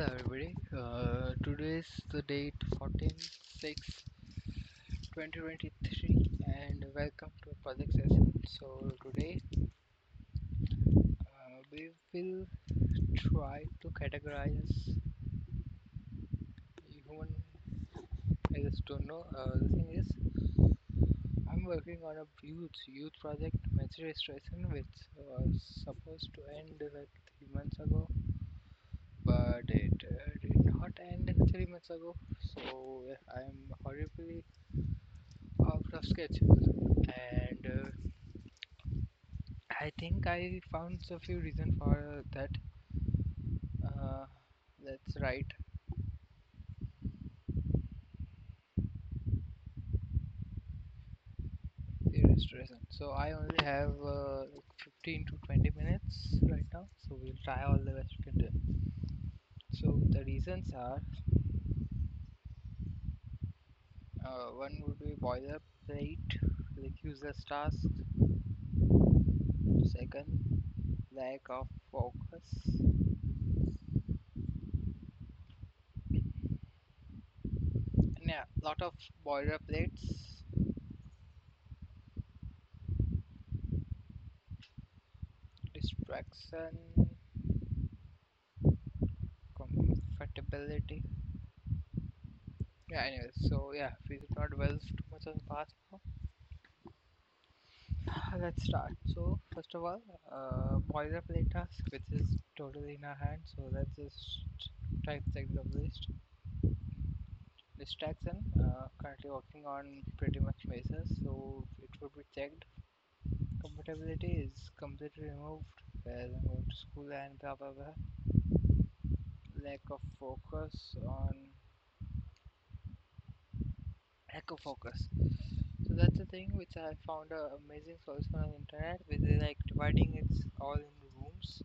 Hello everybody. Uh, today is the date 14 6 2023 and welcome to project session. So today uh, we will try to categorize human I just don't know. Uh, the thing is I'm working on a youth youth project menstruation which was supposed to end like three months ago but it uh, did not end three months ago. So uh, i'm horribly out of schedule and uh, i think i found a few reasons for that uh, that's right. So i only have uh, 15 to 20 minutes right now. So we'll try all the best we can do so the reasons are uh, one would be boilerplate like useless task. second lack of focus. And yeah lot of boilerplates. Distraction compatibility yeah anyways so yeah we should not dwell too much on the past now. Let's start. So first of all uh, boilerplate task which is totally in our hands so let's just type check the list. Distraction uh, currently working on pretty much basis so it would be checked. Compatibility is completely removed. I'm going to school and blah blah blah lack of focus on of focus. So that's the thing which I found a amazing solution on the internet with like dividing it all in rooms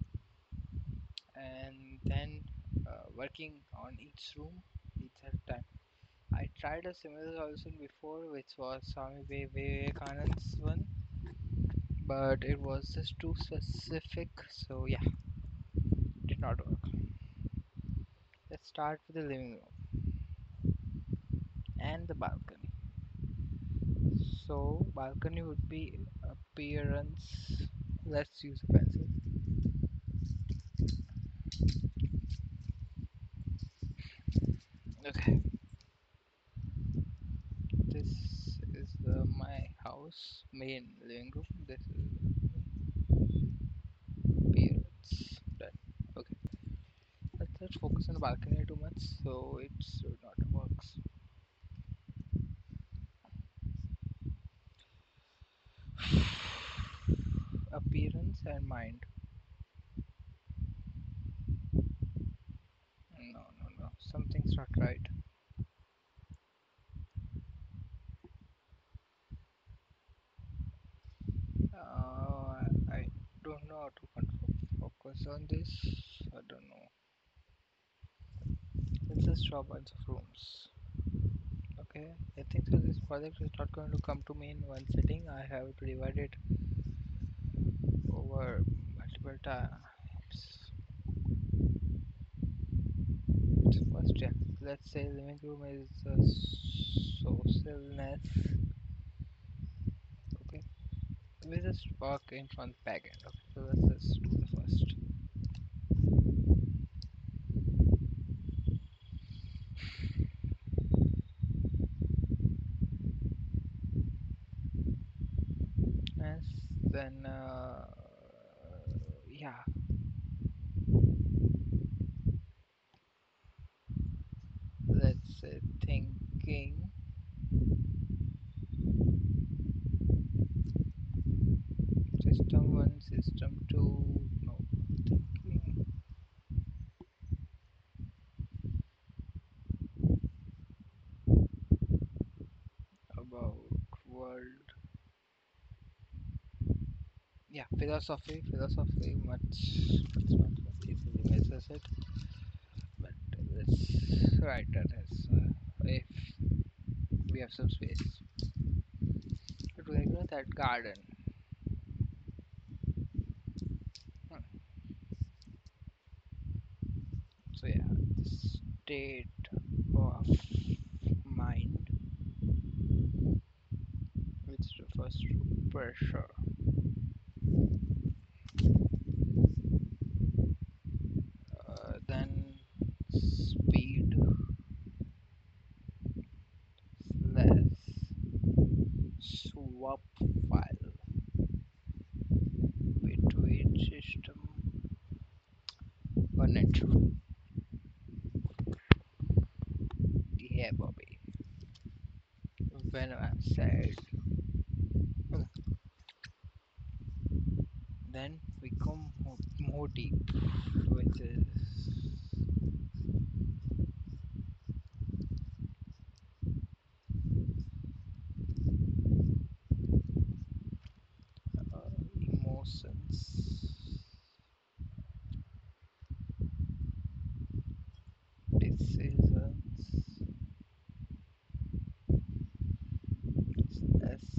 and then uh, working on each room each at a time. I tried a similar solution before which was Swami Vivekanand's one but it was just too specific. So yeah did not work start with the living room and the balcony. So balcony would be appearance let's use a pencil. Okay. This is uh, my house main living room. This is appearance done okay let's focus on balcony too much so it's not works. Appearance and mind. No no no. Something's not right. Uh, I don't know how to focus on this I don't know a bunch of rooms. Okay I think so this project is not going to come to me in one sitting. I have to divide it over multiple times. First yeah. Let's say living room is uh, socialness. Okay. We just work in front back end okay. So let's just do the first yes then uh, yeah. Let's thinking. System 1 system 2 no thinking about world yeah philosophy philosophy much much much much easily misses it but let's write as uh, if we have some space. But we ignore that garden. So yeah this state of mind which refers to pressure uh, then speed slash swap file. Between system 1 and 2 yeah Bobby. When I'm sad then we come more deep which is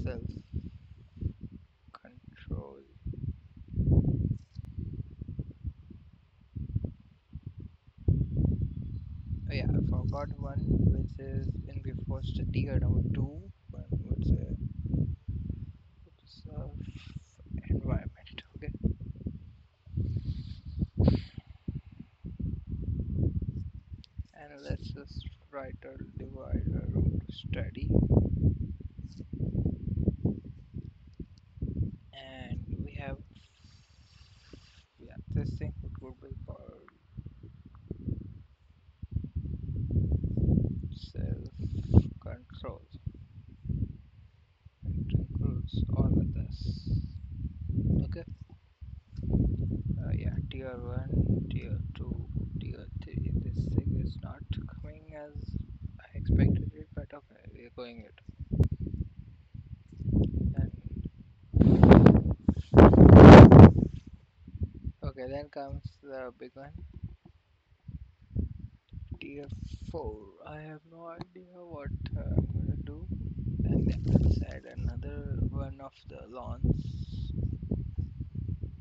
self control. Oh yeah I forgot one which is in before tier number two. One would say it's environment okay. And let's just write a divider to study and we have yeah this thing would be called self control it includes all of this okay uh, yeah tier 1 tier 2 tier 3 this thing is not coming as I expected it but okay we're going it. And okay then comes the big one. Tier 4 I have no idea what uh, I'm gonna do. And yeah, let's add another one of the lawns.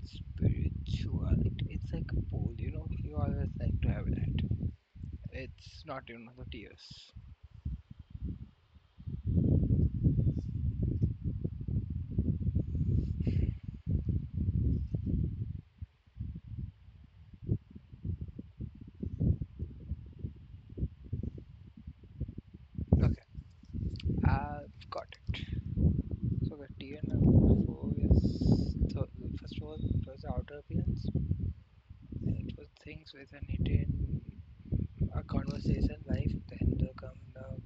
Spirituality. It's like a pool you know you always like to have that it's not the tiers okay. I've got it. So the tier number 4 is th first of all it was outer appearance. It was things life then come the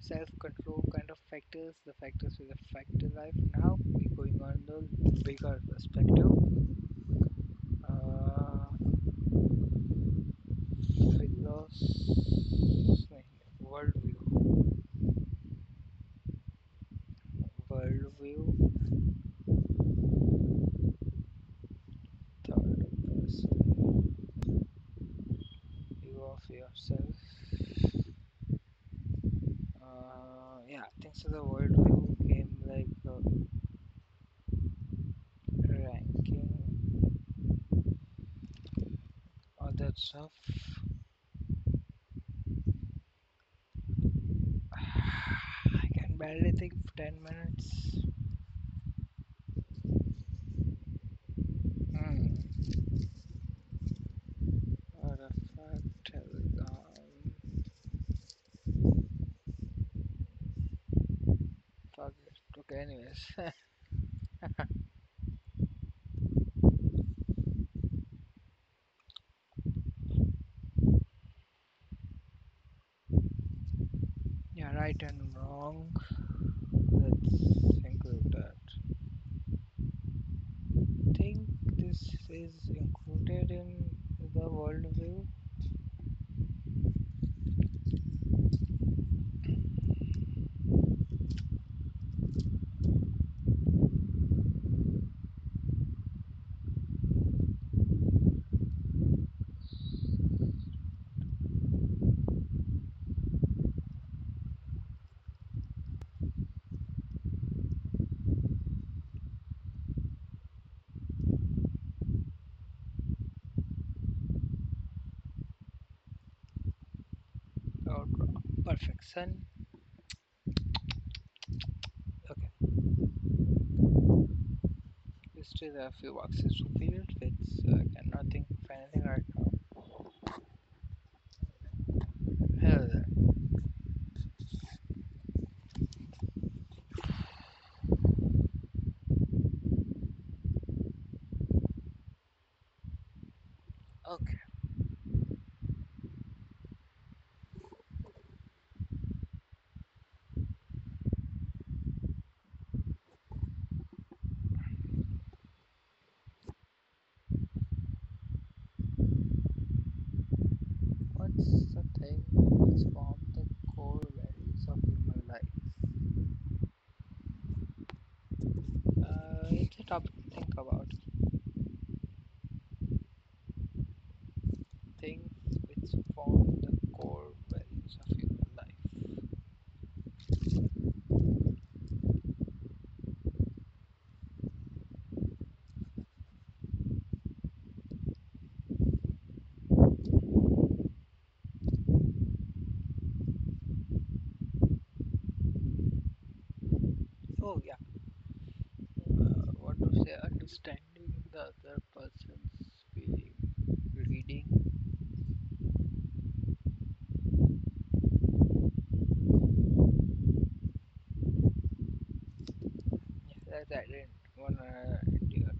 self-control kind of factors the factors will affect life. Now we're going on the bigger perspective uh, philosophy worldview worldview third person view of yourself uh, think so the worldview came like uh, ranking all that stuff? I can barely think for 10 minutes hmm artifact telegram fuck it okay anyways yeah right and wrong. Let's include that. Think this is included in the worldview draw. Perfect. Sun. Okay. Still have a few boxes to fill, which I cannot think of anything right now. Hello there. Okay. What's the thing which form the core values of human life? Uh, it's a topic to think about. Things which form the core values of human life. Oh yeah. Uh, what to say? Understanding the other person's feeling, reading. Yeah, that I didn't do it.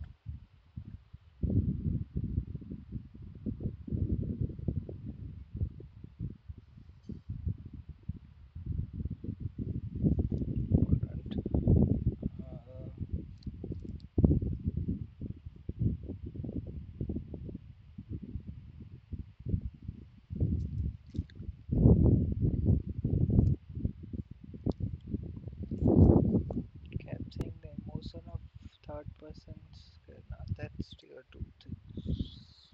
Important. Uh, capturing the emotion of third persons. Okay, now that's tier two things.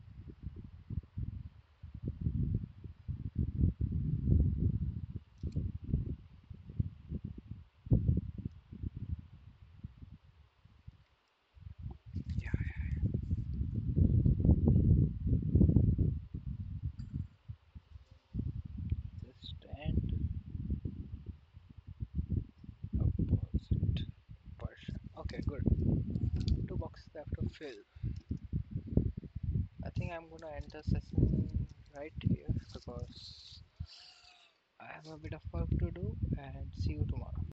Yeah, the stand opposite person. Okay, good. Two boxes left to I think I'm gonna end the session right here because I have a bit of work to do and see you tomorrow.